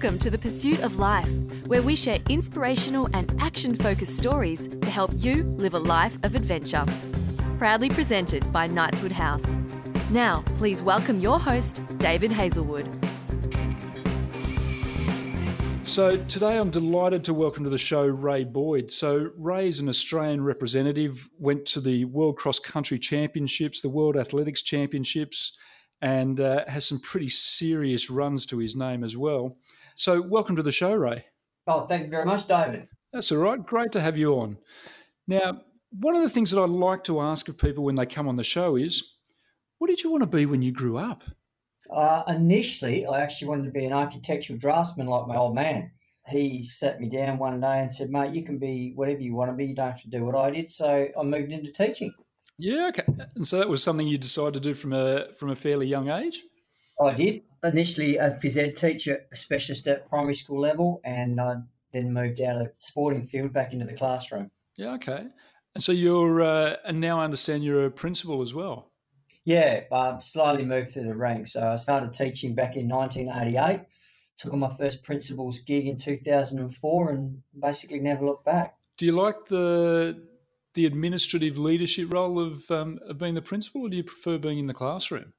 Welcome to the Pursuit of Life, where we share inspirational and action focused stories to help you live a life of adventure. Proudly presented by Knightswood House. Now, please welcome your host, David Hazlewood. So, today I'm delighted to welcome to the show Ray Boyd. So, Ray is an Australian representative, went to the World Cross Country Championships, the World Athletics Championships, and uh, has some pretty serious runs to his name as well. So, welcome to the show, Ray. Oh, thank you very much, David. That's all right. Great to have you on. Now, one of the things that I like to ask of people when they come on the show is, what did you want to be when you grew up? Uh, initially, I actually wanted to be an architectural draftsman like my old man. He sat me down one day and said, Mate, you can be whatever you want to be. You don't have to do what I did. So I moved into teaching. Yeah, okay. And so that was something you decided to do from a from a fairly young age. I did initially a phys ed teacher, a specialist at primary school level, and I then moved out of the sporting field back into the classroom. Yeah, okay. And so you're uh, and now I understand you're a principal as well. Yeah, I've slowly moved through the ranks. So I started teaching back in 1988. Took on my first principal's gig in 2004, and basically never looked back. Do you like the the administrative leadership role of, um, of being the principal, or do you prefer being in the classroom?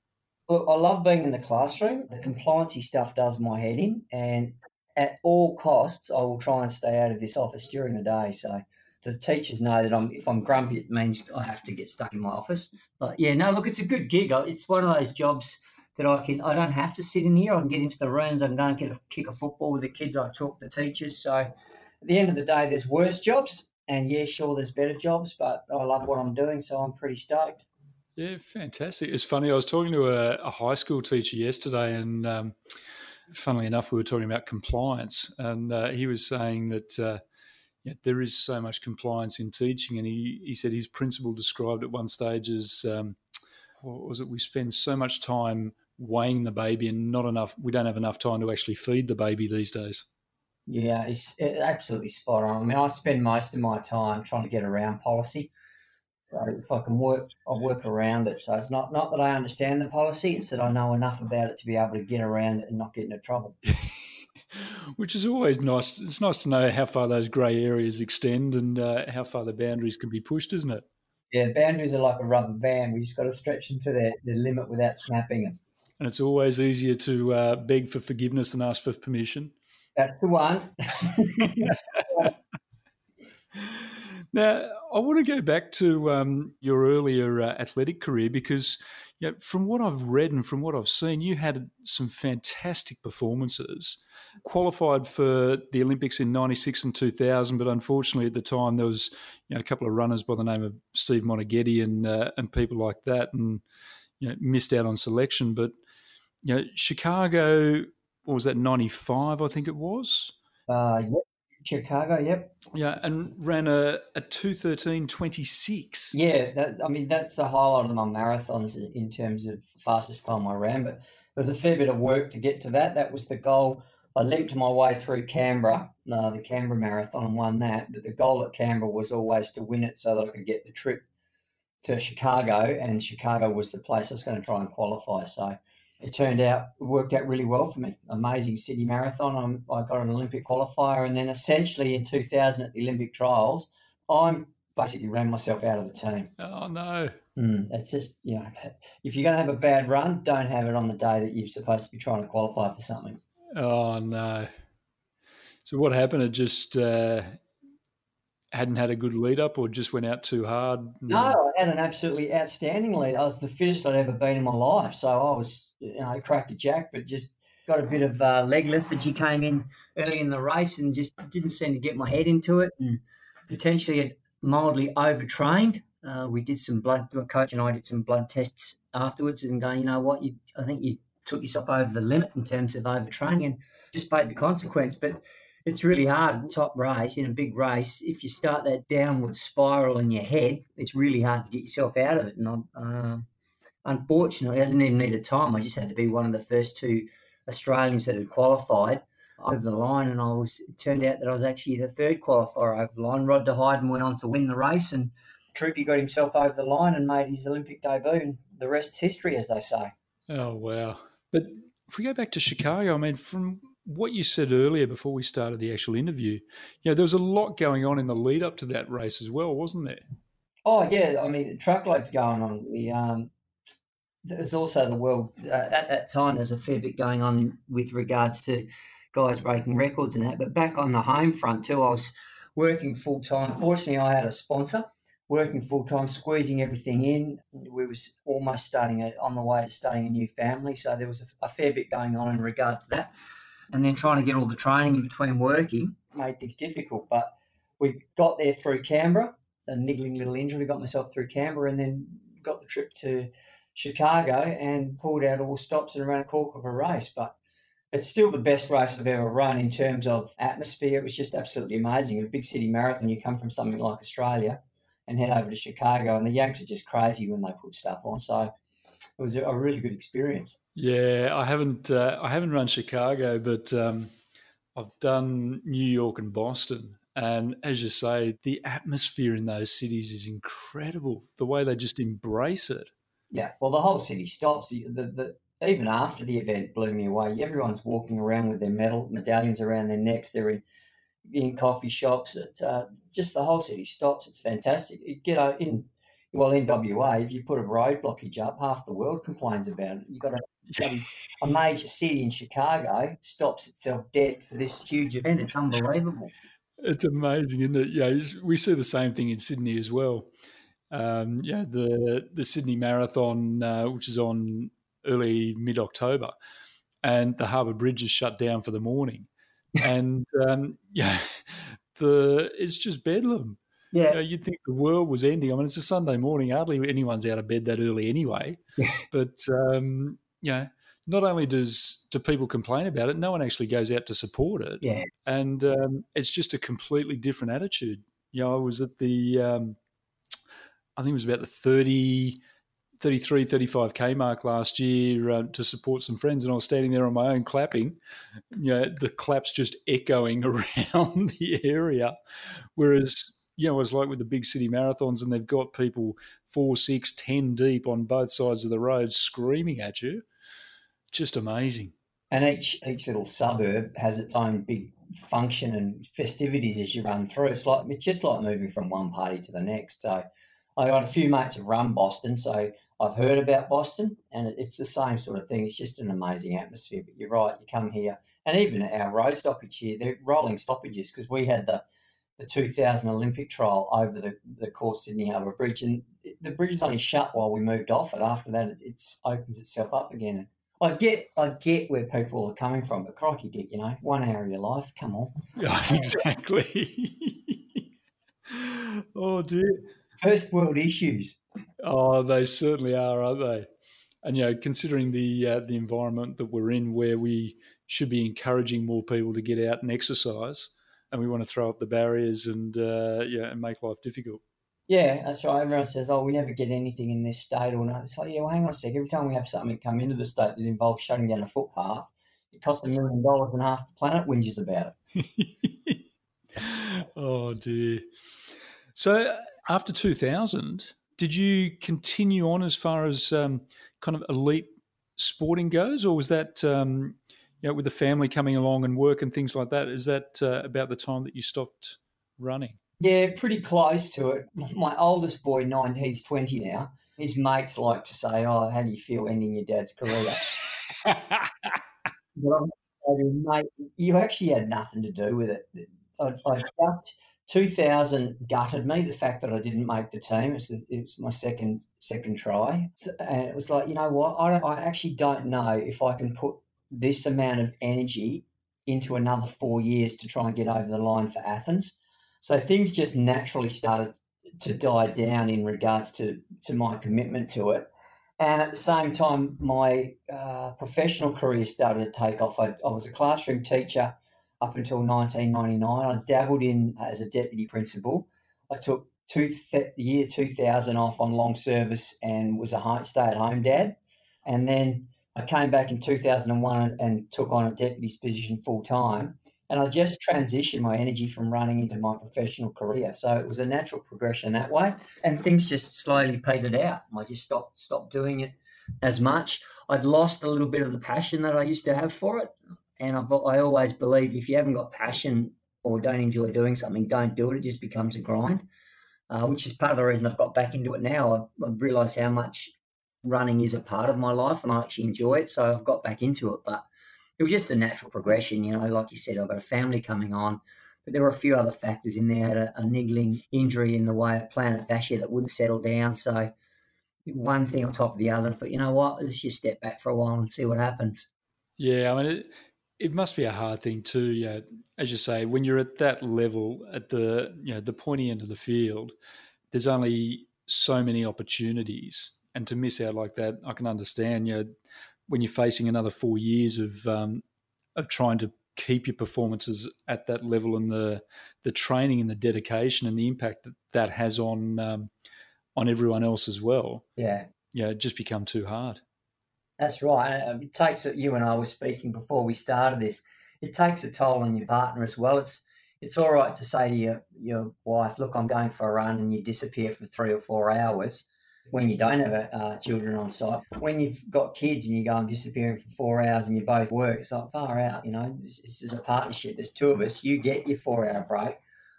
Look, I love being in the classroom. The compliancy stuff does my head in, and at all costs, I will try and stay out of this office during the day. So the teachers know that I'm if I'm grumpy, it means I have to get stuck in my office. But yeah, no, look, it's a good gig. It's one of those jobs that I can. I don't have to sit in here. I can get into the rooms. I can go and get a kick a football with the kids. I talk to the teachers. So at the end of the day, there's worse jobs, and yeah, sure, there's better jobs, but I love what I'm doing, so I'm pretty stoked. Yeah, fantastic. It's funny. I was talking to a, a high school teacher yesterday, and um, funnily enough, we were talking about compliance, and uh, he was saying that. Uh, yeah, there is so much compliance in teaching, and he, he said his principal described at one stage as um, what was it? We spend so much time weighing the baby, and not enough. We don't have enough time to actually feed the baby these days. Yeah, it's absolutely spot on. I mean, I spend most of my time trying to get around policy. If I can work, I work around it. So it's not not that I understand the policy; it's that I know enough about it to be able to get around it and not get into trouble. Which is always nice. It's nice to know how far those grey areas extend and uh, how far the boundaries can be pushed, isn't it? Yeah, boundaries are like a rubber band. We just got to stretch them to their, their limit without snapping them. And it's always easier to uh, beg for forgiveness than ask for permission. That's the one. now, I want to go back to um, your earlier uh, athletic career because, you know, from what I've read and from what I've seen, you had some fantastic performances. Qualified for the Olympics in '96 and 2000, but unfortunately at the time there was, you know, a couple of runners by the name of Steve Moneghetti and uh, and people like that, and you know, missed out on selection. But you know, Chicago what was that, 95, I think it was? Uh. Chicago, yep. Yeah, and ran a, a 213.26. Yeah, that, I mean, that's the highlight of my marathons in terms of fastest time I ran. But there was a fair bit of work to get to that. That was the goal. I limped my way through Canberra, uh, the Canberra Marathon, and won that. But the goal at Canberra was always to win it so that I could get the trip to Chicago, and Chicago was the place I was going to try and qualify. So it turned out it worked out really well for me. Amazing city marathon. I'm, i got an Olympic qualifier, and then essentially in 2000 at the Olympic trials, I'm basically ran myself out of the team. Oh no! Mm, it's just you know, if you're going to have a bad run, don't have it on the day that you're supposed to be trying to qualify for something. Oh no! So what happened? It just uh, hadn't had a good lead up or just went out too hard? No, I had an absolutely outstanding lead. I was the fittest I'd ever been in my life. So I was, you know, cracked a jack, but just got a bit of uh, leg lethargy came in early in the race and just didn't seem to get my head into it and potentially mildly overtrained. Uh, we did some blood, my coach and I did some blood tests afterwards and go, you know what, you, I think you took yourself over the limit in terms of overtraining and just paid the consequence. But it's really hard top race in a big race. If you start that downward spiral in your head, it's really hard to get yourself out of it. And uh, unfortunately, I didn't even need a time. I just had to be one of the first two Australians that had qualified over the line, and I was. It turned out that I was actually the third qualifier over the line. Rod de Highden went on to win the race, and Troopy got himself over the line and made his Olympic debut. And the rest's history, as they say. Oh wow! But if we go back to Chicago, I mean, from what you said earlier before we started the actual interview, you know, there was a lot going on in the lead up to that race as well, wasn't there? Oh yeah, I mean, truckloads going on. We um, there's also the world uh, at that time. There's a fair bit going on with regards to guys breaking records and that. But back on the home front too, I was working full time. Fortunately, I had a sponsor working full time, squeezing everything in. We was almost starting a, on the way to starting a new family, so there was a, a, fair bit going on in regard to that. And then trying to get all the training in between working made things difficult. But we got there through Canberra, a niggling little injury, got myself through Canberra, and then got the trip to Chicago and pulled out all stops and ran a cork of a race. But it's still the best race I've ever run in terms of atmosphere. It was just absolutely amazing. A big city marathon, you come from something like Australia and head over to Chicago, and the Yanks are just crazy when they put stuff on. So it was a really good experience. Yeah, I haven't uh, I haven't run Chicago, but um, I've done New York and Boston. And as you say, the atmosphere in those cities is incredible. The way they just embrace it. Yeah, well, the whole city stops. The, the, even after the event blew me away. Everyone's walking around with their medal medallions around their necks. They're in in coffee shops. It, uh, just the whole city stops. It's fantastic. You get in well in WA. If you put a road blockage up, half the world complains about it. You've got a, a major city in Chicago stops itself dead for this huge event. It's unbelievable. It's amazing, isn't it? Yeah, we see the same thing in Sydney as well. Um, yeah, the the Sydney Marathon, uh, which is on early mid October, and the Harbour Bridge is shut down for the morning and um, yeah, the it's just bedlam. Yeah, you know, you'd think the world was ending. I mean, it's a Sunday morning. Hardly anyone's out of bed that early anyway. but um, you know, not only does do people complain about it, no one actually goes out to support it. Yeah, and um, it's just a completely different attitude. You know, I was at the, um, I think it was about the thirty 33, 35k mark last year uh, to support some friends, and I was standing there on my own clapping. You know, the claps just echoing around the area. Whereas, you know, it's like with the big city marathons, and they've got people four, six, ten deep on both sides of the road screaming at you. Just amazing. And each each little suburb has its own big function and festivities as you run through. It's like it's just like moving from one party to the next. So I got a few mates have run Boston, so I've heard about Boston, and it's the same sort of thing. It's just an amazing atmosphere. But you're right, you come here, and even our road stoppage here, they're rolling stoppages because we had the the 2000 Olympic trial over the, the course Sydney Harbour Bridge, and the bridge was only shut while we moved off it. After that, it it's, opens itself up again. I get, I get where people are coming from, but crikey, Dick, you know, one hour of your life, come on. Yeah, exactly. oh dear first world issues. Oh, they certainly are, aren't they? And you know, considering the uh, the environment that we're in, where we should be encouraging more people to get out and exercise, and we want to throw up the barriers and uh, yeah, and make life difficult. Yeah, that's right. Everyone says, "Oh, we never get anything in this state or not." It's like, yeah, well, hang on a sec. Every time we have something come into the state that involves shutting down a footpath, it costs a million dollars and half the planet whinges about it. oh dear. So after 2000, did you continue on as far as um, kind of elite sporting goes, or was that um, you know, with the family coming along and work and things like that? Is that uh, about the time that you stopped running? Yeah, pretty close to it. My oldest boy, nine, he's 20 now. His mates like to say, Oh, how do you feel ending your dad's career? but I'm, mate, you actually had nothing to do with it. I, I just 2000 gutted me the fact that I didn't make the team. It was, it was my second second try, and it was like you know what I, I actually don't know if I can put this amount of energy into another four years to try and get over the line for Athens. So things just naturally started to die down in regards to to my commitment to it. And at the same time, my uh, professional career started to take off. I, I was a classroom teacher up until 1999. I dabbled in as a deputy principal. I took two th- year 2000 off on long service and was a stay at home dad. And then I came back in 2001 and took on a deputy's position full time. And I just transitioned my energy from running into my professional career. So it was a natural progression that way. And things just slowly petered out. I just stopped stopped doing it as much. I'd lost a little bit of the passion that I used to have for it And I've, I always believe if you haven't got passion or don't enjoy doing something, don't do it. It just becomes a grind, uh, which is part of the reason I've got back into it now. I've, I've realised how much running is a part of my life and I actually enjoy it. So I've got back into it. But it was just a natural progression. You know, like you said, I've got a family coming on, but there were a few other factors in there. I had a, a niggling injury in the way of plantar fascia that wouldn't settle down. So one thing on top of the other. But you know what? Let's just step back for a while and see what happens. Yeah, I mean, it, it must be a hard thing too. Yeah, as you say, when you're at that level, at the you know the pointy end of the field, there's only so many opportunities, and to miss out like that, I can understand. You know, when you're facing another four years of um, of trying to keep your performances at that level and the the training and the dedication and the impact that that has on um, on everyone else as well. Yeah, yeah, it just become too hard. That's right. It takes you and I were speaking before we started this. It takes a toll on your partner as well. It's it's all right to say to your your wife, "Look, I'm going for a run," and you disappear for three or four hours when you don't have uh, children on site. When you've got kids and you go and disappearing for four hours and you both work, it's like far out. You know, this, this is a partnership. There's two of us. You get your four hour break.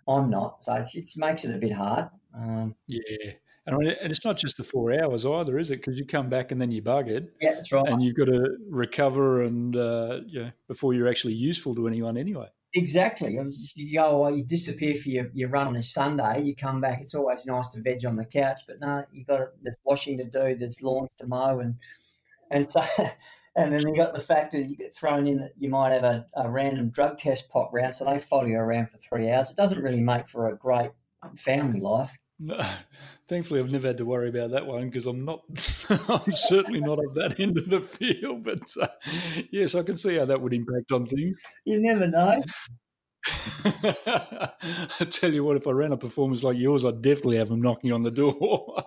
I'm not, so it makes it a bit hard. Um, yeah, and, it's not just the four hours either, is it? Because you come back and then you buggered. Yeah, that's right. And you've got to recover and uh, yeah, before you're actually useful to anyone anyway. Exactly. You go, away, you disappear for your, your run on a Sunday. You come back. It's always nice to veg on the couch, but no, you've got there's washing to do. There's lawns to mow, and and so and then you got the fact that you get thrown in that you might have a, a random drug test pop round, so they follow you around for three hours. It doesn't really make for a great um, family life. Thankfully, I've never had to worry about that one because I'm not. I'm certainly not at that end of the field. But uh, yes, I can see how that would impact on things. You never know. I tell you what, if I ran a performance like yours, I'd definitely have them knocking on the door.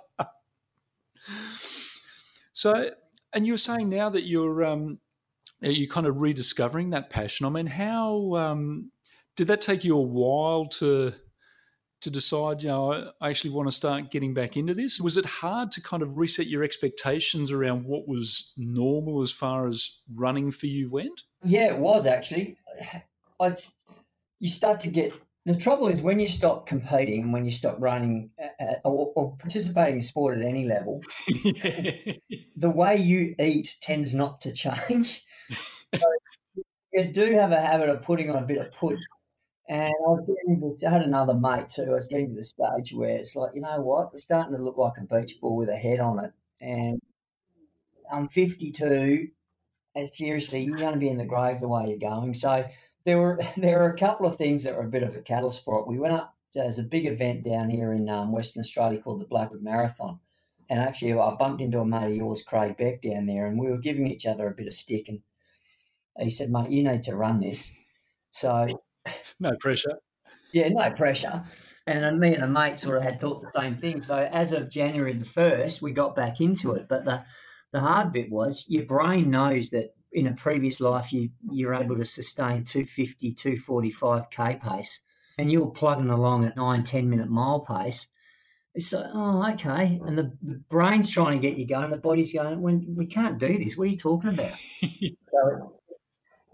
so, and you're saying now that you're um, you're kind of rediscovering that passion. I mean, how um, did that take you a while to? To decide, you know, I actually want to start getting back into this? Was it hard to kind of reset your expectations around what was normal as far as running for you went? Yeah, it was actually. It's, you start to get the trouble is when you stop competing and when you stop running at, or, or, participating in sport at any level, the way you eat tends not to change. so you do have a habit of putting on a bit of put and I was getting I had another mate too. I was getting to the stage where it's like, you know what? It's starting to look like a beach ball with a head on it. And I'm 52. And seriously, you're going to be in the grave the way you're going. So there were there were a couple of things that were a bit of a catalyst for it. We went up. There's a big event down here in um, Western Australia called the Blackwood Marathon. And actually, I bumped into a mate of yours, Craig Beck, down there, and we were giving each other a bit of stick. And he said, "Mate, you need to run this." So no pressure. Yeah, no pressure. And me and a mate sort of had thought the same thing. So as of January the first, we got back into it. But the the hard bit was your brain knows that in a previous life you you're able to sustain 250, 245 k pace, and you're plugging along at nine, 10 minute mile pace. It's like, oh, okay. And the, the brain's trying to get you going, the body's going, when we can't do this. What are you talking about? so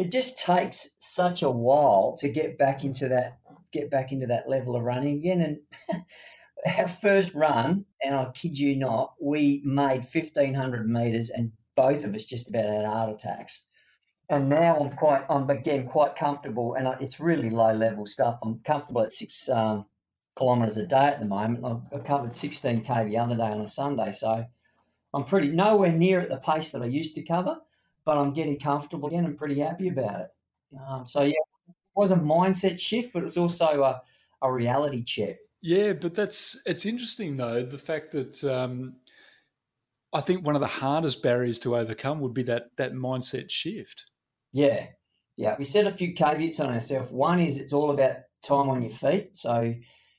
it just takes such a while to get back into that get back into that level of running again. And our first run, and I kid you not, we made fifteen hundred meters, and both of us just about had heart attacks. And now I'm quite, I'm again quite comfortable, and it's really low level stuff. I'm comfortable at six um, kilometres a day at the moment. I covered 16k the other day on a Sunday, so I'm pretty nowhere near at the pace that I used to cover but I'm getting comfortable again and pretty happy about it. Um, so yeah, it was a mindset shift, but it was also a, a reality check. Yeah, but that's it's interesting though the fact that um, I think one of the hardest barriers to overcome would be that that mindset shift. Yeah, yeah. We set a few caveats on ourselves. One is it's all about time on your feet. So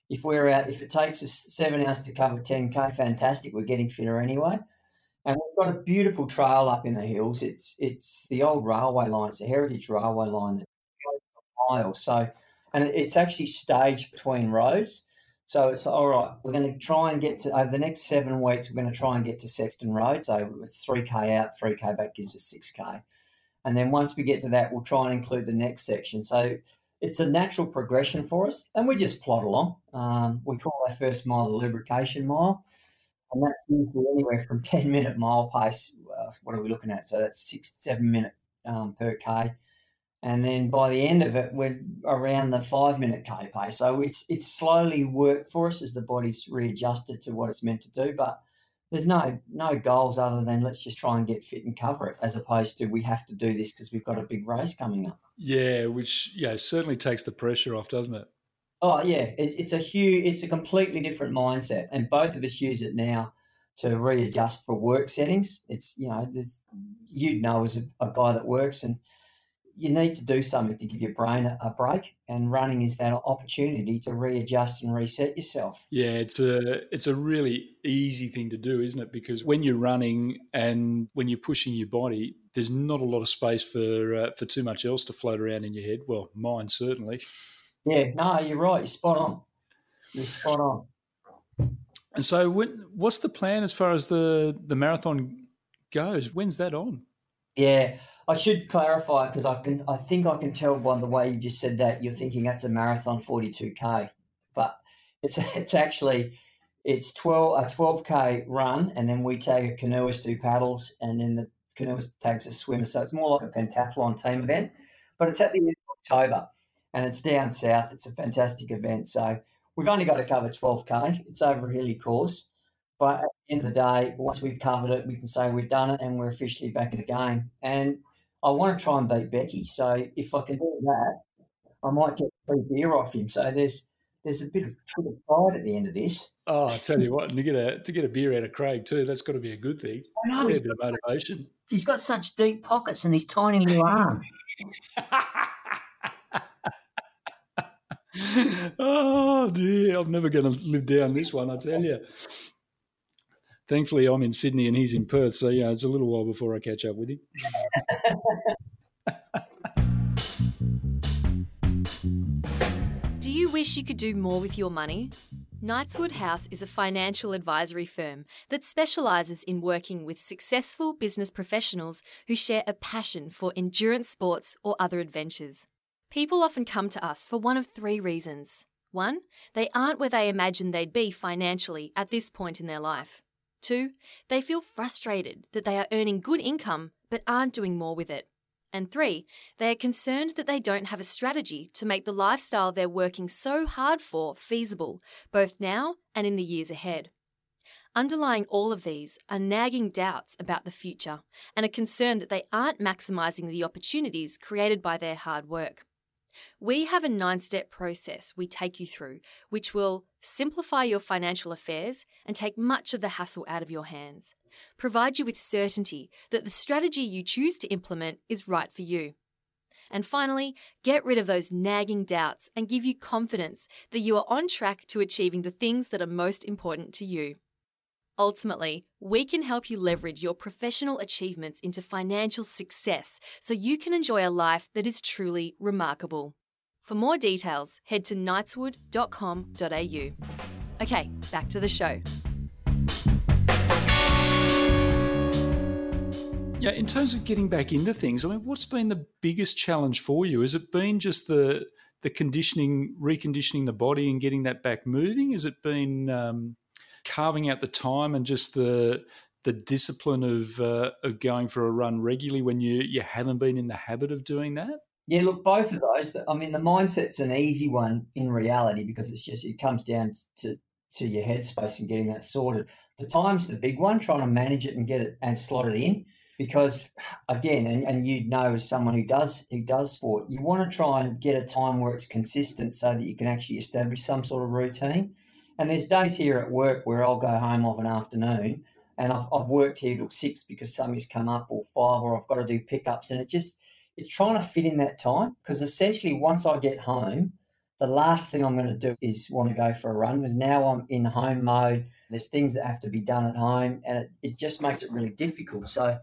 if we're out, if it takes us seven hours to cover ten k, fantastic. We're getting fitter anyway. And we've got a beautiful trail up in the hills. It's it's the old railway line. It's a heritage railway line that goes for miles. So, and it's actually staged between roads. So it's all right. We're going to try and get to over the next seven weeks. We're going to try and get to Sexton Road. So it's three k out, three k back gives us six k. And then once we get to that, we'll try and include the next section. So it's a natural progression for us, and we just plod along. Um, we call our first mile the lubrication mile, and that's usually anywhere from 10 minute mile pace. Uh, what are we looking at? So that's six, seven minute um, per K. And then by the end of it, we're around the five minute K pace. So it's it's slowly worked for us as the body's readjusted to what it's meant to do. But there's no no goals other than let's just try and get fit and cover it, as opposed to we have to do this because we've got a big race coming up. Yeah, which yeah certainly takes the pressure off, doesn't it? Oh yeah, it, it's a huge, it's a completely different mindset, and both of us use it now to readjust for work settings. It's you know, you know as a, a guy that works and you need to do something to give your brain a, a, break and running is that opportunity to readjust and reset yourself. Yeah it's a it's a really easy thing to do isn't it? Because when you're running and when you're pushing your body there's not a lot of space for uh, for too much else to float around in your head. Well mine certainly yeah no you're right you're spot on. You're spot on. And so when, what's the plan as far as the the marathon goes? When's that on? Yeah I should clarify because I can. I think I can tell by the way you just said that you're thinking that's a marathon 42k, but it's it's actually it's 12 a 12k run, and then we take a canoeist two paddles, and then the canoeist tags a swimmer. So it's more like a pentathlon team event, but it's at the end of October, and it's down south. It's a fantastic event. So we've only got to cover 12k. It's over a hilly course. But at the end of the day, once we've covered it, we can say we've done it and we're officially back in the game. And I want to try and beat Becky. So if I can do that, I might get free beer off him. So there's there's a bit of, bit of pride at the end of this. Oh, I tell you what, to get a to get a beer out of Craig too, that's got to be a good thing. I know, a bit of motivation. He's got such deep pockets and these tiny little arms. oh dear, I'm never going to live down this one. I tell you. Thankfully, I'm in Sydney and he's in Perth, so yeah, it's a little while before I catch up with him. do you wish you could do more with your money? Knightswood House is a financial advisory firm that specialises in working with successful business professionals who share a passion for endurance sports or other adventures. People often come to us for one of three reasons. One, they aren't where they imagined they'd be financially at this point in their life. Two, they feel frustrated that they are earning good income but aren't doing more with it. And three, they are concerned that they don't have a strategy to make the lifestyle they're working so hard for feasible, both now and in the years ahead. Underlying all of these are nagging doubts about the future and a concern that they aren't maximising the opportunities created by their hard work. We have a nine step process we take you through, which will simplify your financial affairs and take much of the hassle out of your hands, provide you with certainty that the strategy you choose to implement is right for you. And finally, get rid of those nagging doubts and give you confidence that you are on track to achieving the things that are most important to you. Ultimately, we can help you leverage your professional achievements into financial success so you can enjoy a life that is truly remarkable. For more details, head to knightswood.com.au. Okay, back to the show. Yeah, in terms of getting back into things, I mean, what's been the biggest challenge for you? Has it been just the the conditioning, reconditioning the body, and getting that back moving? Has it been um, carving out the time and just the the discipline of uh, of going for a run regularly when you you haven't been in the habit of doing that? Yeah, look, both of those. I mean, the mindset's an easy one in reality because it's just it comes down to to your headspace and getting that sorted. The time's the big one, trying to manage it and get it and slot it in. Because again, and, and you know as someone who does who does sport, you want to try and get a time where it's consistent so that you can actually establish some sort of routine. And there's days here at work where I'll go home of an afternoon and I've, I've worked here till six because something's come up or five or I've got to do pickups. And it just, it's trying to fit in that time because essentially once I get home, the last thing I'm going to do is want to go for a run because now I'm in home mode. There's things that have to be done at home and it, it just makes it really difficult. So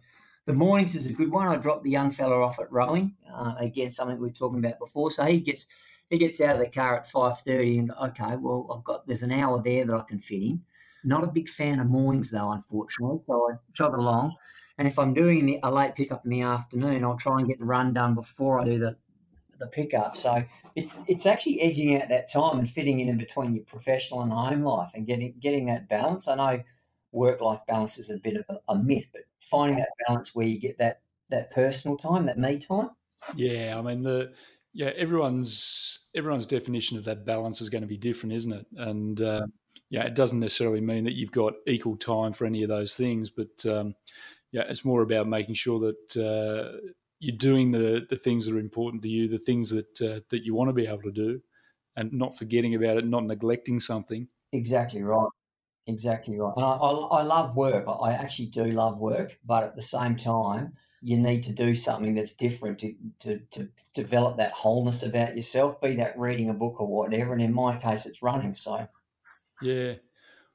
the mornings is a good one. I dropped the young fella off at rowing. Uh, again, something we were talking about before. So he gets he gets out of the car at 5.30 and, okay, well, I've got, there's an hour there that I can fit in. Not a big fan of mornings, though, unfortunately. So I jog along. And if I'm doing the, a late pickup in the afternoon, I'll try and get the run done before I do the the pickup. So it's it's actually edging out that time and fitting in in between your professional and home life and getting getting that balance. I know work life balance is a bit of a, a myth, but finding that balance where you get that that personal time, that me time. Yeah, I mean the yeah everyone's everyone's definition of that balance is going to be different, isn't it? And uh, yeah, it doesn't necessarily mean that you've got equal time for any of those things, but um, yeah, it's more about making sure that uh, you're doing the the things that are important to you, the things that uh, that you want to be able to do, and not forgetting about it, not neglecting something. Exactly right. Exactly right. And I, I, I love work. I actually do love work, but at the same time, you need to do something that's different to, to, to develop that wholeness about yourself, be that reading a book or whatever. And in my case, it's running. So, yeah.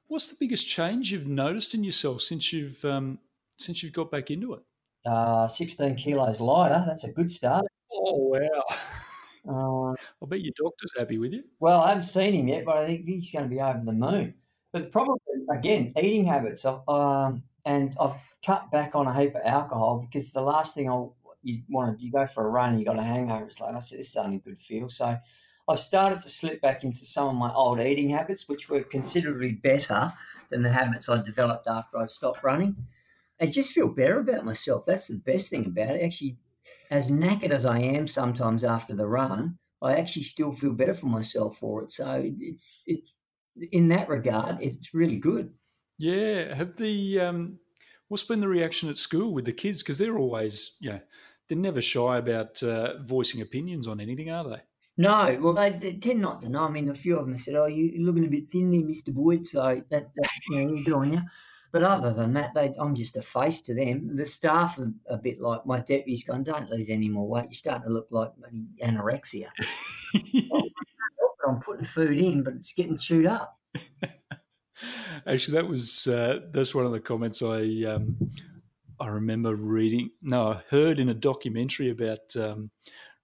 What's the biggest change you've noticed in yourself since you've um, since you've got back into it? Uh, 16 kilos lighter. That's a good start. Oh, wow. Uh, I bet your doctor's happy with you. Well, I haven't seen him yet, but I think he's going to be over the moon. But probably, again, eating habits. Um, and I've cut back on a heap of alcohol because the last thing I you want to you go for a run and you got a hangover. It's like I said, this is only good feel. So I've started to slip back into some of my old eating habits, which were considerably better than the habits I developed after I stopped running. I just feel better about myself. That's the best thing about it. Actually, as knackered as I am sometimes after the run, I actually still feel better for myself for it. So it's it's in that regard, it's really good. Yeah. Have the um, what's been the reaction at school with the kids? Because they're always, yeah, they're never shy about uh, voicing opinions on anything, are they? No, well, they, they, tend not to know. I mean, a few of them said, "Oh, you're looking a bit thin there, Mister Boyd." So that, that you know, on you. But other than that, they, I'm just a face to them. The staff are a bit like my deputy's gone, don't lose any more weight. You're starting to look like anorexia. I'm putting food in, but it's getting chewed up. Actually, that was uh, that's one of the comments I um, I remember reading. No, I heard in a documentary about um,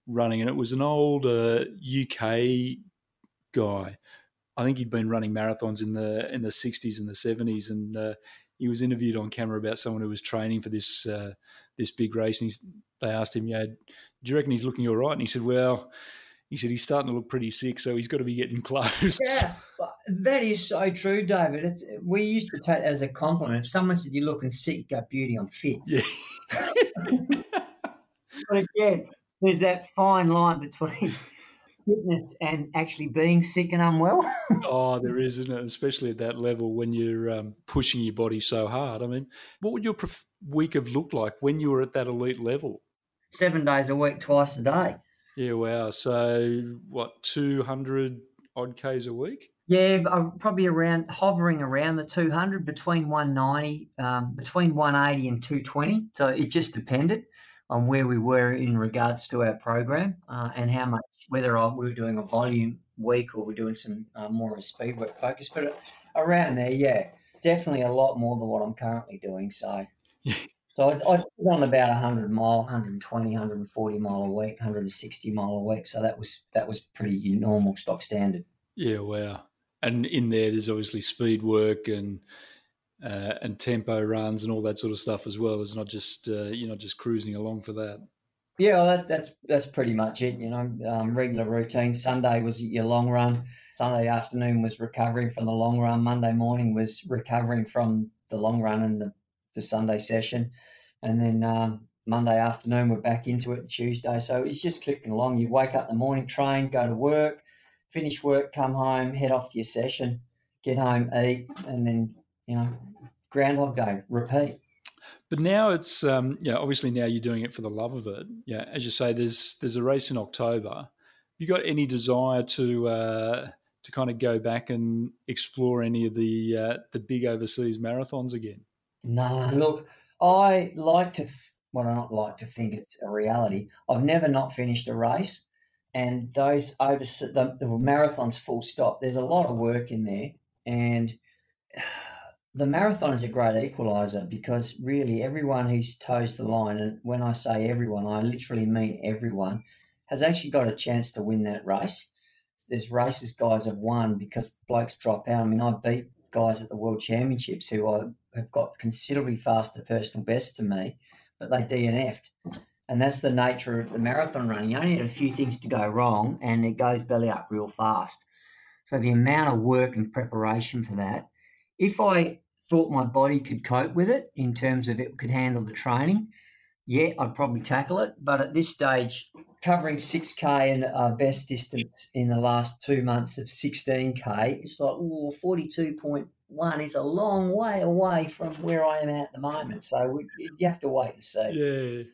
running, and it was an old uh, UK guy. I think he'd been running marathons in the in the 60s and the 70s, and uh, he was interviewed on camera about someone who was training for this uh, this big race, and they asked him, "Yeah, do you reckon he's looking all right?" And he said, "Well." He said he's starting to look pretty sick, so he's got to be getting close. Yeah, that is so true, David. It's, we used to take that as a compliment. If someone said you're looking sick, you go, "Beauty, I'm fit." Yeah. but again, there's that fine line between fitness and actually being sick and unwell. oh, there is, isn't it? Especially at that level when you're um, pushing your body so hard. I mean, what would your week have looked like when you were at that elite level? Seven days a week, twice a day. Yeah, wow. So, what, 200 odd Ks a week? Yeah, probably around hovering around the 200 between 190, um, between 180 and 220. So it just depended on where we were in regards to our program uh, and how much, whether we were doing a volume week or we're doing some uh, more of a speed work focus. But uh, around there, yeah, definitely a lot more than what I'm currently doing. So, so I'd, I'd on about 100 mile, 120, 140 mile a week, 160 mile a week. So that was that was pretty normal stock standard. Yeah, wow. And in there, there's obviously speed work and uh, and tempo runs and all that sort of stuff as well. It's not just uh, you're not just cruising along for that. Yeah, well, that, that's that's pretty much it. You know, um, regular routine. Sunday was your long run. Sunday afternoon was recovering from the long run. Monday morning was recovering from the long run and the, the Sunday session, and then um, Monday afternoon we're back into it. Tuesday, so it's just clicking along. You wake up in the morning, train, go to work, finish work, come home, head off to your session, get home, eat, and then you know, Groundhog Day, repeat. But now it's um, yeah, obviously now you're doing it for the love of it. Yeah, as you say, there's there's a race in October. You got any desire to uh, to kind of go back and explore any of the uh, the big overseas marathons again? No, look, I like to. Well, I not like to think it's a reality. I've never not finished a race, and those over the, the marathons, full stop. There's a lot of work in there, and the marathon is a great equaliser because really everyone who's toes the line, and when I say everyone, I literally mean everyone, has actually got a chance to win that race. There's races guys have won because blokes drop out. I mean, I beat guys at the World Championships who I have got considerably faster personal bests to me, but they DNF'd. And that's the nature of the marathon running. You only had a few things to go wrong, and it goes belly up real fast. So the amount of work and preparation for that, if I thought my body could cope with it in terms of it could handle the training, yeah, I'd probably tackle it. But at this stage, covering 6K and uh, best distance in the last two months of 16K, it's like, oh, 42.1 is a long way away from where I am at the moment. So we, you have to wait and see. Yeah.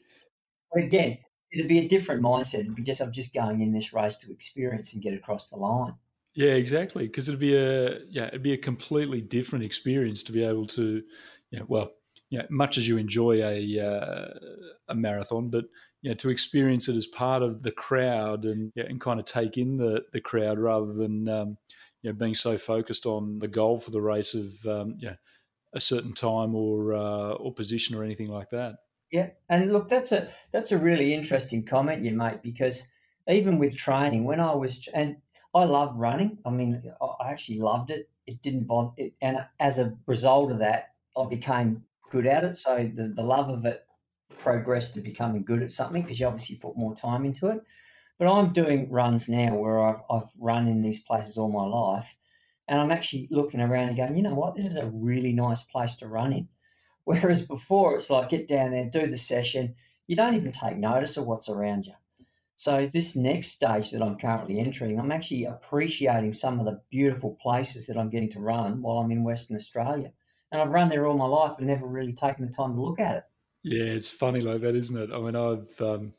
But again, it'd be a different mindset. It'd be just, I'm just going in this race to experience and get across the line. Yeah, exactly. Because it'd be a yeah, it'd be a completely different experience to be able to, yeah, well, know, much as you enjoy a uh, a marathon, but you know, to experience it as part of the crowd and yeah, and kind of take in the the crowd rather than um, you know being so focused on the goal for the race of um, yeah a certain time or uh, or position or anything like that. Yeah, and look, that's a that's a really interesting comment you make because even with training, when I was and I love running. I mean, I actually loved it. It didn't bother, it, and as a result of that, I became good at it. So the, the love of it progressed to becoming good at something because you obviously put more time into it. But I'm doing runs now where I've, I've run in these places all my life. And I'm actually looking around and going, you know what, this is a really nice place to run in. Whereas before, it's like get down there, do the session. You don't even take notice of what's around you. So, this next stage that I'm currently entering, I'm actually appreciating some of the beautiful places that I'm getting to run while I'm in Western Australia and I've run there all my life and never really taken the time to look at it. Yeah, it's funny like that, isn't it? I mean, I've um,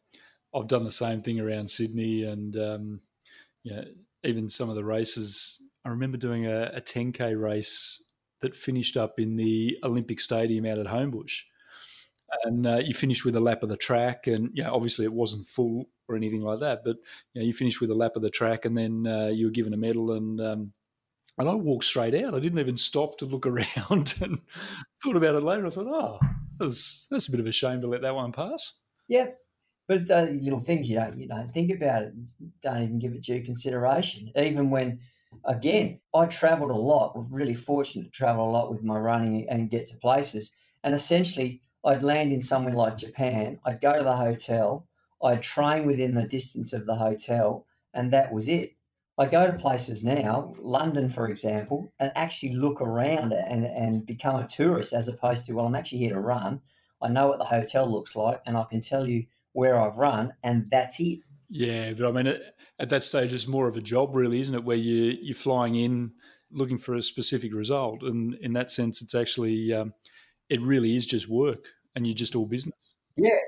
I've done the same thing around Sydney, and um, yeah, even some of the races. I remember doing a, a 10k race that finished up in the Olympic Stadium out at Homebush, and uh, you finished with a lap of the track, and yeah, obviously it wasn't full or anything like that, but you know, you finished with a lap of the track, and then uh, you were given a medal, and um, and I walked straight out. I didn't even stop to look around and thought about it later. I thought, oh, that's, that's a bit of a shame to let that one pass. Yeah, but uh, little things you don't you don't think about it, don't even give it due consideration. Even when, again, I travelled a lot. Was really fortunate to travel a lot with my running and get to places. And essentially, I'd land in somewhere like Japan. I'd go to the hotel. I'd train within the distance of the hotel, and that was it. I go to places now, London, for example, and actually look around and, and become a tourist as opposed to, well, I'm actually here to run. I know what the hotel looks like and I can tell you where I've run, and that's it. Yeah, but I mean, at that stage, it's more of a job, really, isn't it? Where you you're flying in, looking for a specific result, and in that sense, it's actually um, it really is just work, and you're just all business. Yeah,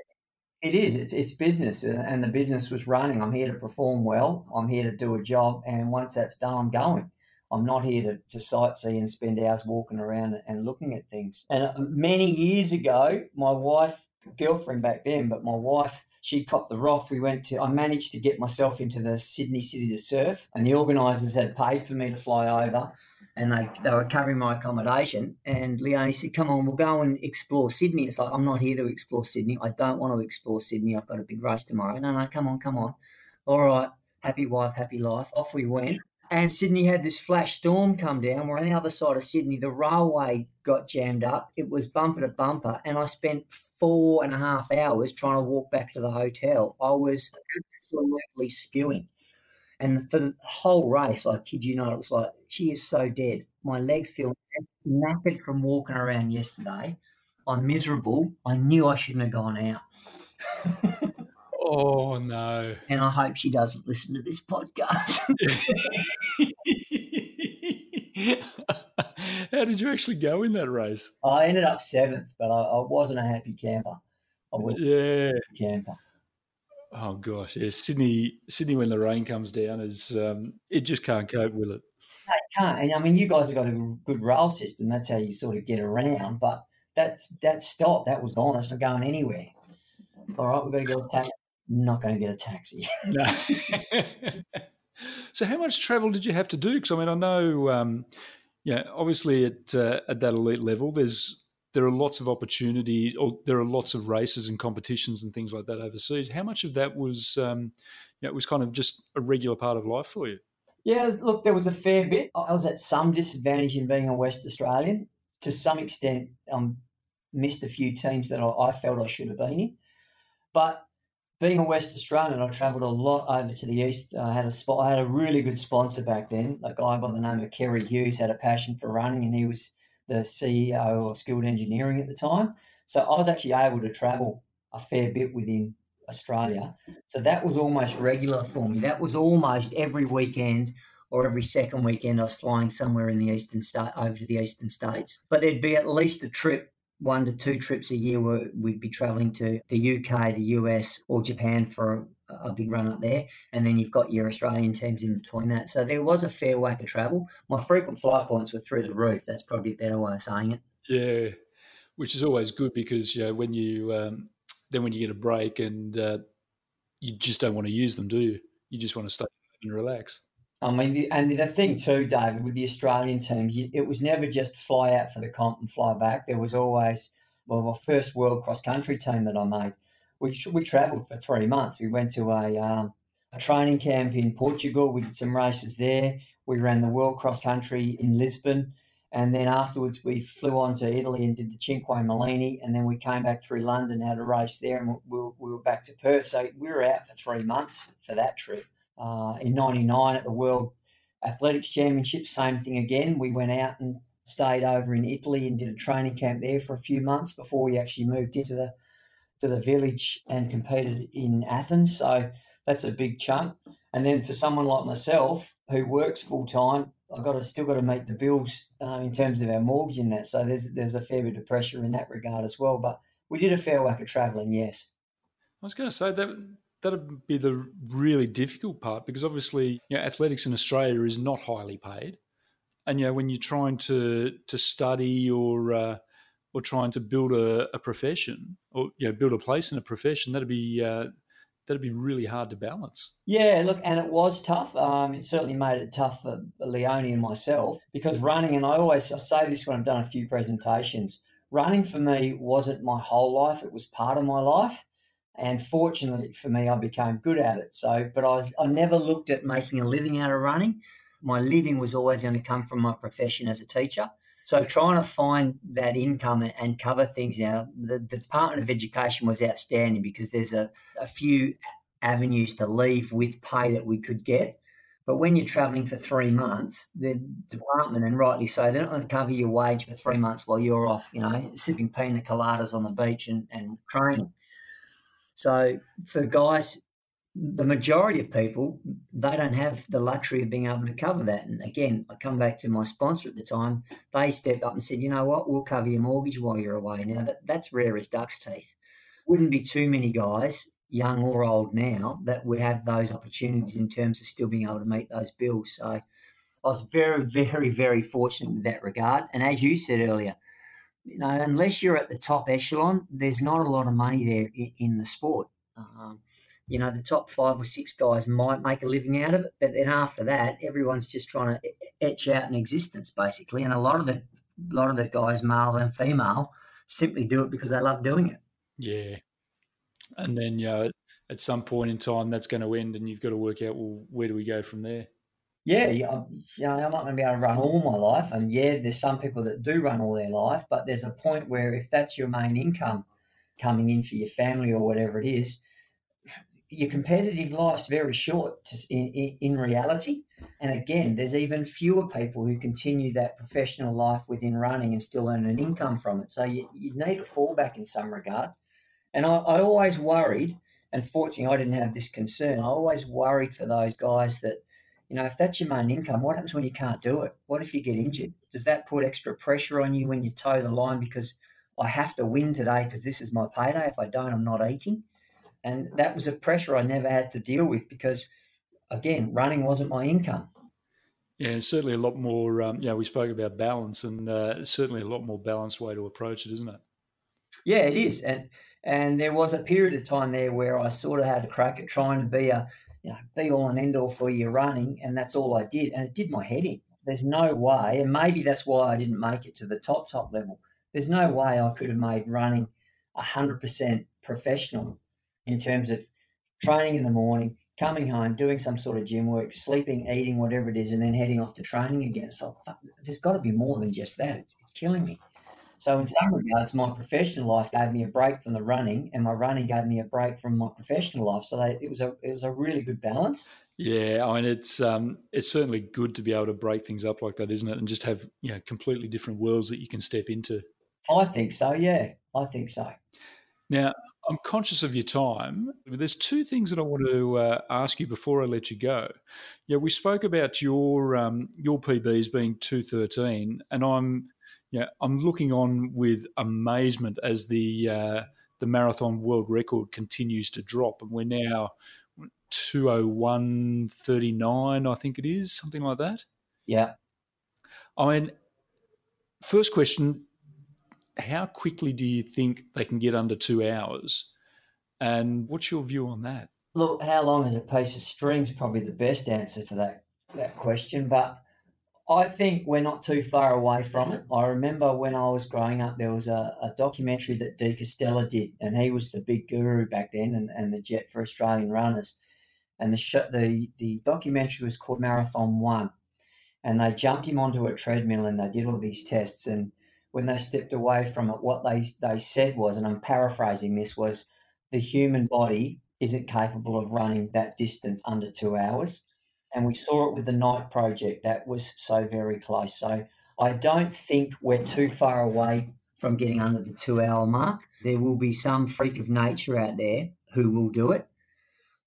it is. It's, it's business, and the business was running. I'm here to perform well. I'm here to do a job, and once that's done, I'm going. I'm not here to, to sightsee and spend hours walking around and looking at things. And uh, many years ago, my wife, girlfriend back then, but my wife, she copped the wrath. We went to, I managed to get myself into the Sydney City to surf, and the organisers had paid for me to fly over and they, they were covering my accommodation. And Leonie said, Come on, we'll go and explore Sydney. It's like, I'm not here to explore Sydney. I don't want to explore Sydney. I've got a big race tomorrow. No, no, come on, come on. All right, happy wife, happy life. Off we went. And Sydney had this flash storm come down. We're on the other side of Sydney. The railway got jammed up. It was bumper to bumper. And I spent four and a half hours trying to walk back to the hotel. I was absolutely spewing. And for the whole race, I kid you not, it was like, she is so dead. My legs feel knackered from walking around yesterday. I'm miserable. I knew I shouldn't have gone out. oh, no. And I hope she doesn't listen to this podcast. How did you actually go in that race? I ended up seventh, but I, I wasn't a happy camper. I was yeah. camper. Oh gosh, yeah. Sydney, Sydney, when the rain comes down, is um, it just can't cope with it. No, it can't. And I mean, you guys have got a good rail system. That's how you sort of get around. But that's that stopped. That was gone. It's not going anywhere. All right, we're going to go a taxi. Not going to get a taxi. no. so, how much travel did you have to do? Because I mean, I know, um, yeah, obviously at uh, at that elite level, there's there are lots of opportunities, or there are lots of races and competitions and things like that overseas. How much of that was, um, you know, it was kind of just a regular part of life for you? Yeah, look, there was a fair bit. I was at some disadvantage in being a West Australian. to some extent, um, missed a few teams that I, I felt I should have been in. But being a West Australian, I travelled a lot over to the east. I had a spot. I had a really good sponsor back then. A guy by the name of Kerry Hughes had a passion for running, and he was the CEO of Skilled Engineering at the time. So I was actually able to travel a fair bit within Australia. So that was almost regular for me. That was almost every weekend or every second weekend I was flying somewhere in the eastern state over to the eastern states. But there'd be at least a trip one to two trips a year where we'd be traveling to the UK, the US, or Japan for a, big run up there. And then you've got your Australian teams in between that. So there was a fair whack of travel. My frequent flight points were through the roof. That's probably a better way of saying it. Yeah, which is always good because you know when you um, then when you get a break and uh, you just don't want to use them, do you? You just want to stay and relax. I mean, the, and the thing too, David, with the Australian teams, it was never just fly out for the comp and fly back. There was always, well, my first world cross country team that I made, we, we travelled for three months. We went to a, um, a training camp in Portugal. We did some races there. We ran the world cross country in Lisbon. And then afterwards, we flew on to Italy and did the Cinque Mulini. And then we came back through London, had a race there, and we, we were back to Perth. So we were out for three months for that trip uh, in 99 at the World Athletics Championship, same thing again. We went out and stayed over in Italy and did a training camp there for a few months before we actually moved into the to the village and competed in Athens. So that's a big chunk. And then for someone like myself who works full time, I've got to still got to meet the bills uh, in terms of our mortgage and that. So there's there's a fair bit of pressure in that regard as well. But we did a fair whack of travelling, yes. I was going to say that that'd be the really difficult part because obviously you know, athletics in Australia is not highly paid, and you know when you're trying to to study or uh, or trying to build a, a, profession or you know build a place in a profession, that'd be uh, that'd be really hard to balance. Yeah, look, and it was tough. Um, it certainly made it tough for Leone and myself because running, and I always I say this when I've done a few presentations. Running for me wasn't my whole life; it was part of my life and fortunately for me, I became good at it. So, but I, was, I never looked at making a living out of running. My living was always going to come from my profession as a teacher. So, trying to find that income and cover things now, the, the Department of Education was outstanding because there's a, a few avenues to leave with pay that we could get. But when you're travelling for three months, the department, and rightly so, they're not going to cover your wage for three months while you're off, you know, sipping pina coladas on the beach and, and training. So for guys, the majority of people, they don't have the luxury of being able to cover that. And again, I come back to my sponsor at the time. They stepped up and said, you know what, we'll cover your mortgage while you're away. Now, that, that's rare as duck's teeth. Wouldn't be too many guys, young or old now, that would have those opportunities in terms of still being able to meet those bills. So I was very, very, very fortunate in that regard. And as you said earlier, you know, unless you're at the top echelon, there's not a lot of money there in, in the sport. Um, you know, the top five or six guys might make a living out of it, but then after that, everyone's just trying to etch out an existence, basically. And a lot of the, a lot of the guys, male and female, simply do it because they love doing it. Yeah, and then you know, at some point in time, that's going to end, and you've got to work out well, where do we go from there? Yeah, um, you know, I'm not going to be able to run all my life. And yeah, there's some people that do run all their life, but there's a point where if that's your main income coming in for your family or whatever it is, your competitive life's very short to, in, in reality. And again, there's even fewer people who continue that professional life within running and still earn an income from it. So you, you need a fallback in some regard. And I, I always worried, and fortunately, I didn't have this concern. I always worried for those guys that you know, if that's your main income, what happens when you can't do it? What if you get injured? Does that put extra pressure on you when you toe the line because I have to win today because this is my payday? If I don't, I'm not eating. And that was a pressure I never had to deal with because, again, running wasn't my income. Yeah, certainly a lot more. Um, yeah, we spoke about balance, and uh, certainly a lot more balanced way to approach it, isn't it? Yeah, it is, and and there was a period of time there where I sort of had a crack at trying to be a you know, be all and end all for your running, and that's all I did, and it did my head in. There's no way, and maybe that's why I didn't make it to the top top level. There's no way I could have made running hundred percent professional in terms of training in the morning, coming home, doing some sort of gym work, sleeping, eating, whatever it is, and then heading off to training again. So uh, there's got to be more than just that. It's, it's killing me. So in some regards, my professional life gave me a break from the running, and my running gave me a break from my professional life. So they, it was a it was a really good balance. Yeah, I mean it's um, it's certainly good to be able to break things up like that, isn't it? And just have you know completely different worlds that you can step into. I think so. Yeah, I think so. Now I'm conscious of your time. There's two things that I want to uh, ask you before I let you go. Yeah, we spoke about your um, your PBs being two thirteen, and I'm yeah I'm looking on with amazement as the uh, the marathon world record continues to drop, and we're now 201.39, I think it is, something like that. Yeah. I mean, first question how quickly do you think they can get under two hours? And what's your view on that? Look, how long is a piece of string is probably the best answer for that, that question. But I think we're not too far away from it. I remember when I was growing up, there was a, a documentary that De Castella did, and he was the big guru back then and, and the jet for Australian runners and the sh- the the documentary was called Marathon One, and they jumped him onto a treadmill and they did all these tests. And when they stepped away from it, what they they said was, and I'm paraphrasing this, was the human body isn't capable of running that distance under two hours. And we saw it with the Nike Project that was so very close. So I don't think we're too far away from getting under the two hour mark. There will be some freak of nature out there who will do it.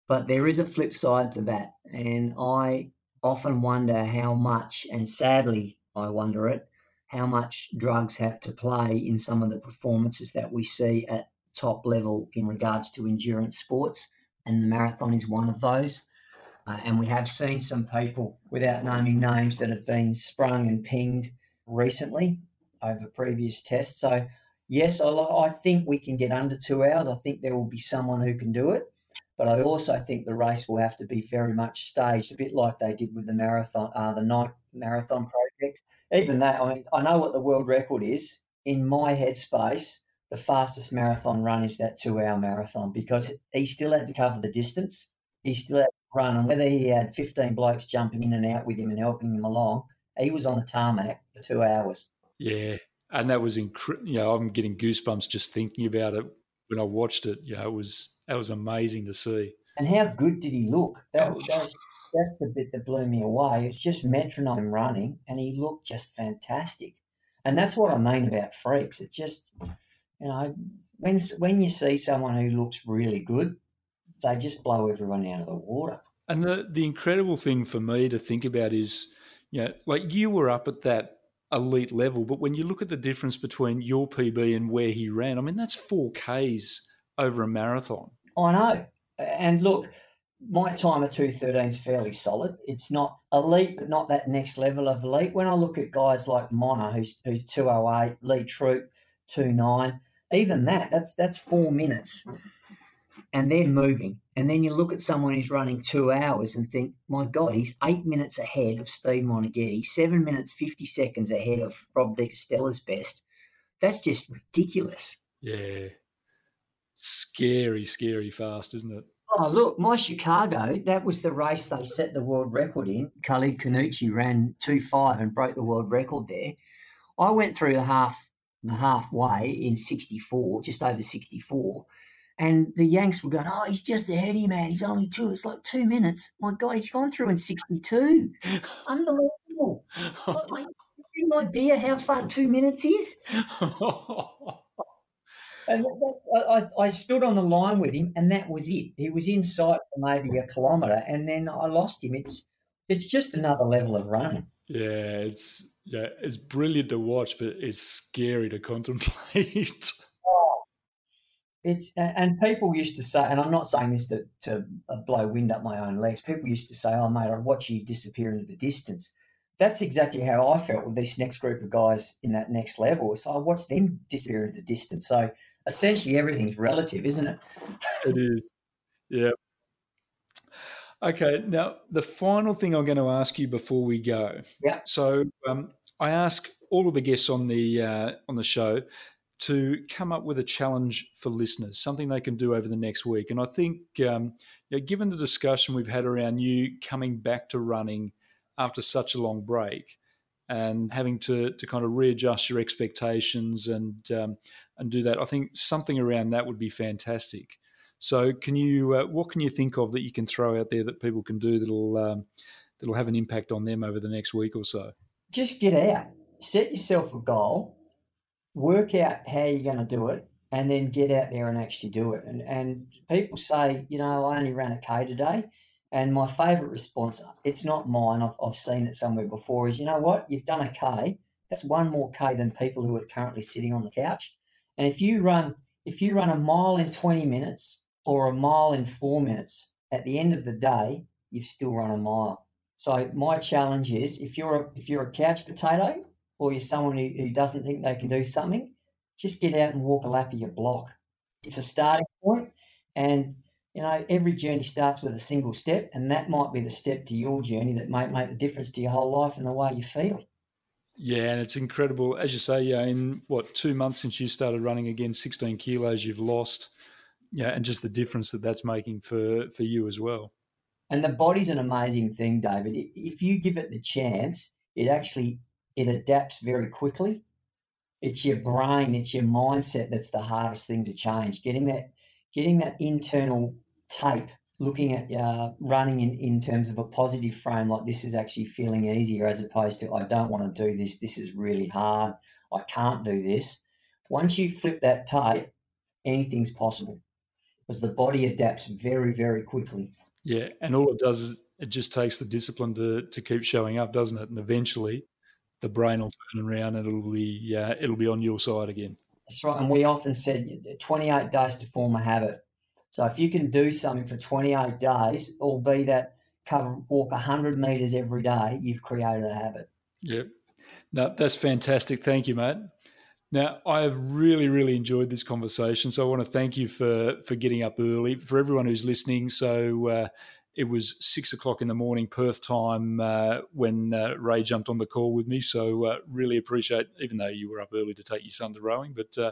But there is a flip side to that. And I often wonder how much, and sadly, I wonder it, how much drugs have to play in some of the performances that we see at top level in regards to endurance sports. And the marathon is one of those. Uh, and we have seen some people, without naming names, that have been sprung and pinged recently over previous tests. So, yes, I, think we can get under two hours. I think there will be someone who can do it. But I also think the race will have to be very much staged, a bit like they did with the marathon, uh, the Nike marathon project. Even that, I mean, I know what the world record is. In my headspace, the fastest marathon run is that two-hour marathon because he still had to cover the distance. He still had run, and whether he had 15 blokes jumping in and out with him and helping him along, he was on the tarmac for two hours. Yeah, and that was incredible. You know, I'm getting goosebumps just thinking about it when I watched it. Yeah, it was that was amazing to see. And how good did he look? That, that was, that's the bit that blew me away. It's just metronome running, and he looked just fantastic. And that's what I mean about freaks. It's just, you know, when when you see someone who looks really good, they just blow everyone out of the water. And the the incredible thing for me to think about is, you know, like you were up at that elite level, but when you look at the difference between your PB and where he ran, I mean, that's four Ks over a marathon. I know. And look, my time at 213 is fairly solid. It's not elite, but not that next level of elite. When I look at guys like Mona, who's, who's 208, Lee Troop, 29, even that, that's that's four minutes. And they're moving. And then you look at someone who's running two hours and think, my God, he's eight minutes ahead of Steve Moneghetti, seven minutes, 50 seconds ahead of Rob De Castella's best. That's just ridiculous. Yeah scary, scary fast, isn't it? Oh, look, my Chicago, that was the race they set the world record in. Khalid Khannouchi ran 2.5 and broke the world record there. I went through the half the halfway in 64, just over 64. And the Yanks were going, oh, he's just ahead of you, man. He's only two. It's like two minutes. My God, he's gone through in 62. Unbelievable. like, you have no idea how far two minutes is? And I, I, stood on the line with him, and that was it. He was in sight for maybe a kilometre, and then I lost him. It's it's just another level of running. Yeah, it's yeah, it's brilliant to watch, but it's scary to contemplate. It's and people used to say, and I'm not saying this to to uh, blow wind up my own legs. People used to say, "Oh, mate, I'd watch you disappear into the distance." That's exactly how I felt with this next group of guys in that next level. So I watched them disappear into the distance. So essentially everything's relative, isn't it? It is. Yeah. Okay. Now, the final thing I'm going to ask you before we go. Yeah. So um, I ask all of the guests on the uh, on the show to come up with a challenge for listeners, something they can do over the next week. And I think, um, you know, given the discussion we've had around you coming back to running after such a long break, and having to to kind of readjust your expectations and um, and do that. I think something around that would be fantastic. So, can you uh, what can you think of that you can throw out there that people can do that'll um, that'll have an impact on them over the next week or so? Just get out, set yourself a goal, work out how you're going to do it, and then get out there and actually do it. And and people say, you know, I only ran a K today. And my favourite response, it's not mine, I've, I've seen it somewhere before, is you know what? You've done a K. That's one more K than people who are currently sitting on the couch. And if you run if you run a mile in 20 minutes or a mile in four minutes, at the end of the day, you've still run a mile. So my challenge is if you're a, if you're a couch potato or you're someone who, who doesn't think they can do something, just get out and walk a lap of your block. It's a starting point, and you know every journey starts with a single step, and that might be the step to your journey that might make the difference to your whole life and the way you feel. Yeah, and it's incredible, as you say. Yeah, in what two months since you started running again, sixteen kilos you've lost. Yeah, and just the difference that that's making for for you as well. And the body's an amazing thing, David. If you give it the chance, it actually it adapts very quickly. It's your brain, it's your mindset that's the hardest thing to change. Getting that getting that internal tape looking at uh, running in, in terms of a positive frame like this is actually feeling easier as opposed to I don't want to do this, this is really hard, I can't do this. Once you flip that tape, anything's possible because the body adapts very, very quickly. Yeah, and all it does is it just takes the discipline to, to keep showing up, doesn't it? And eventually the brain will turn around and it'll be, uh, it'll be on your side again. That's right. And we often said 28 days to form a habit. So if you can do something for 28 days, albeit that cover walk 100 meters every day, you've created a habit. Yep. No, that's fantastic. Thank you, mate. Now, I have really, really enjoyed this conversation. So I want to thank you for for getting up early. For everyone who's listening, so uh, it was six o'clock in the morning Perth time uh, when uh, Ray jumped on the call with me. So uh, really appreciate, even though you were up early to take your son to rowing, but uh,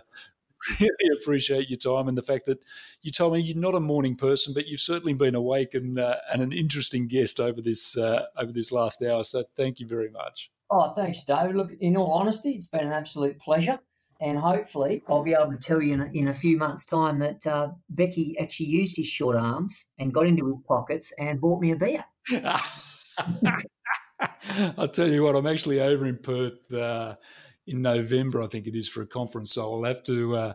really appreciate your time and the fact that you told me you're not a morning person, but you've certainly been awake and uh, and an interesting guest over this uh, over this last hour. So thank you very much. Oh, thanks, David. Look, in all honesty, it's been an absolute pleasure. And hopefully, I'll be able to tell you in a, in a few months' time that uh, Becky actually used his short arms and got into his pockets and bought me a beer. I'll tell you what, I'm actually over in Perth uh, in November, I think it is, for a conference. So I'll have to, uh,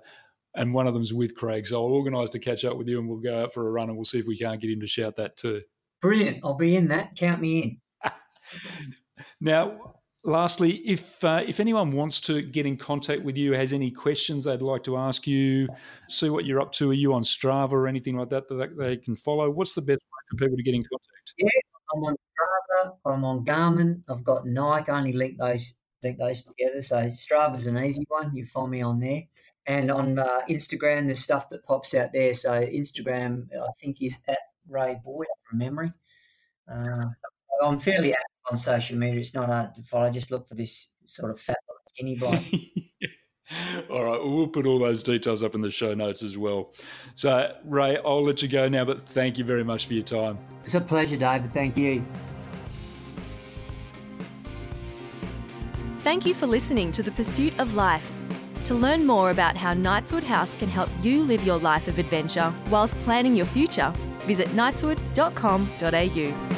and one of them's with Craig. So I'll organise to catch up with you and we'll go out for a run and we'll see if we can't get him to shout that too. Brilliant. I'll be in that. Count me in. now, lastly, if uh, if anyone wants to get in contact with you, has any questions they'd like to ask you, see what you're up to, are you on Strava or anything like that that they can follow? What's the best way for people to get in contact? Yeah, I'm on Strava. I'm on Garmin. I've got Nike. I only link those link those together. So Strava's an easy one. You find me on there. And on uh, Instagram, there's stuff that pops out there. So Instagram, I think, is at Ray Boyd from memory. Uh, I'm fairly active on social media. It's not hard to follow. Just look for this sort of fat skinny bloke. all right, well, we'll put all those details up in the show notes as well. So, Ray, I'll let you go now, but thank you very much for your time. It's a pleasure, David. Thank you. Thank you for listening to The Pursuit of Life. To learn more about how Knightswood House can help you live your life of adventure whilst planning your future, visit knightswood.com.au.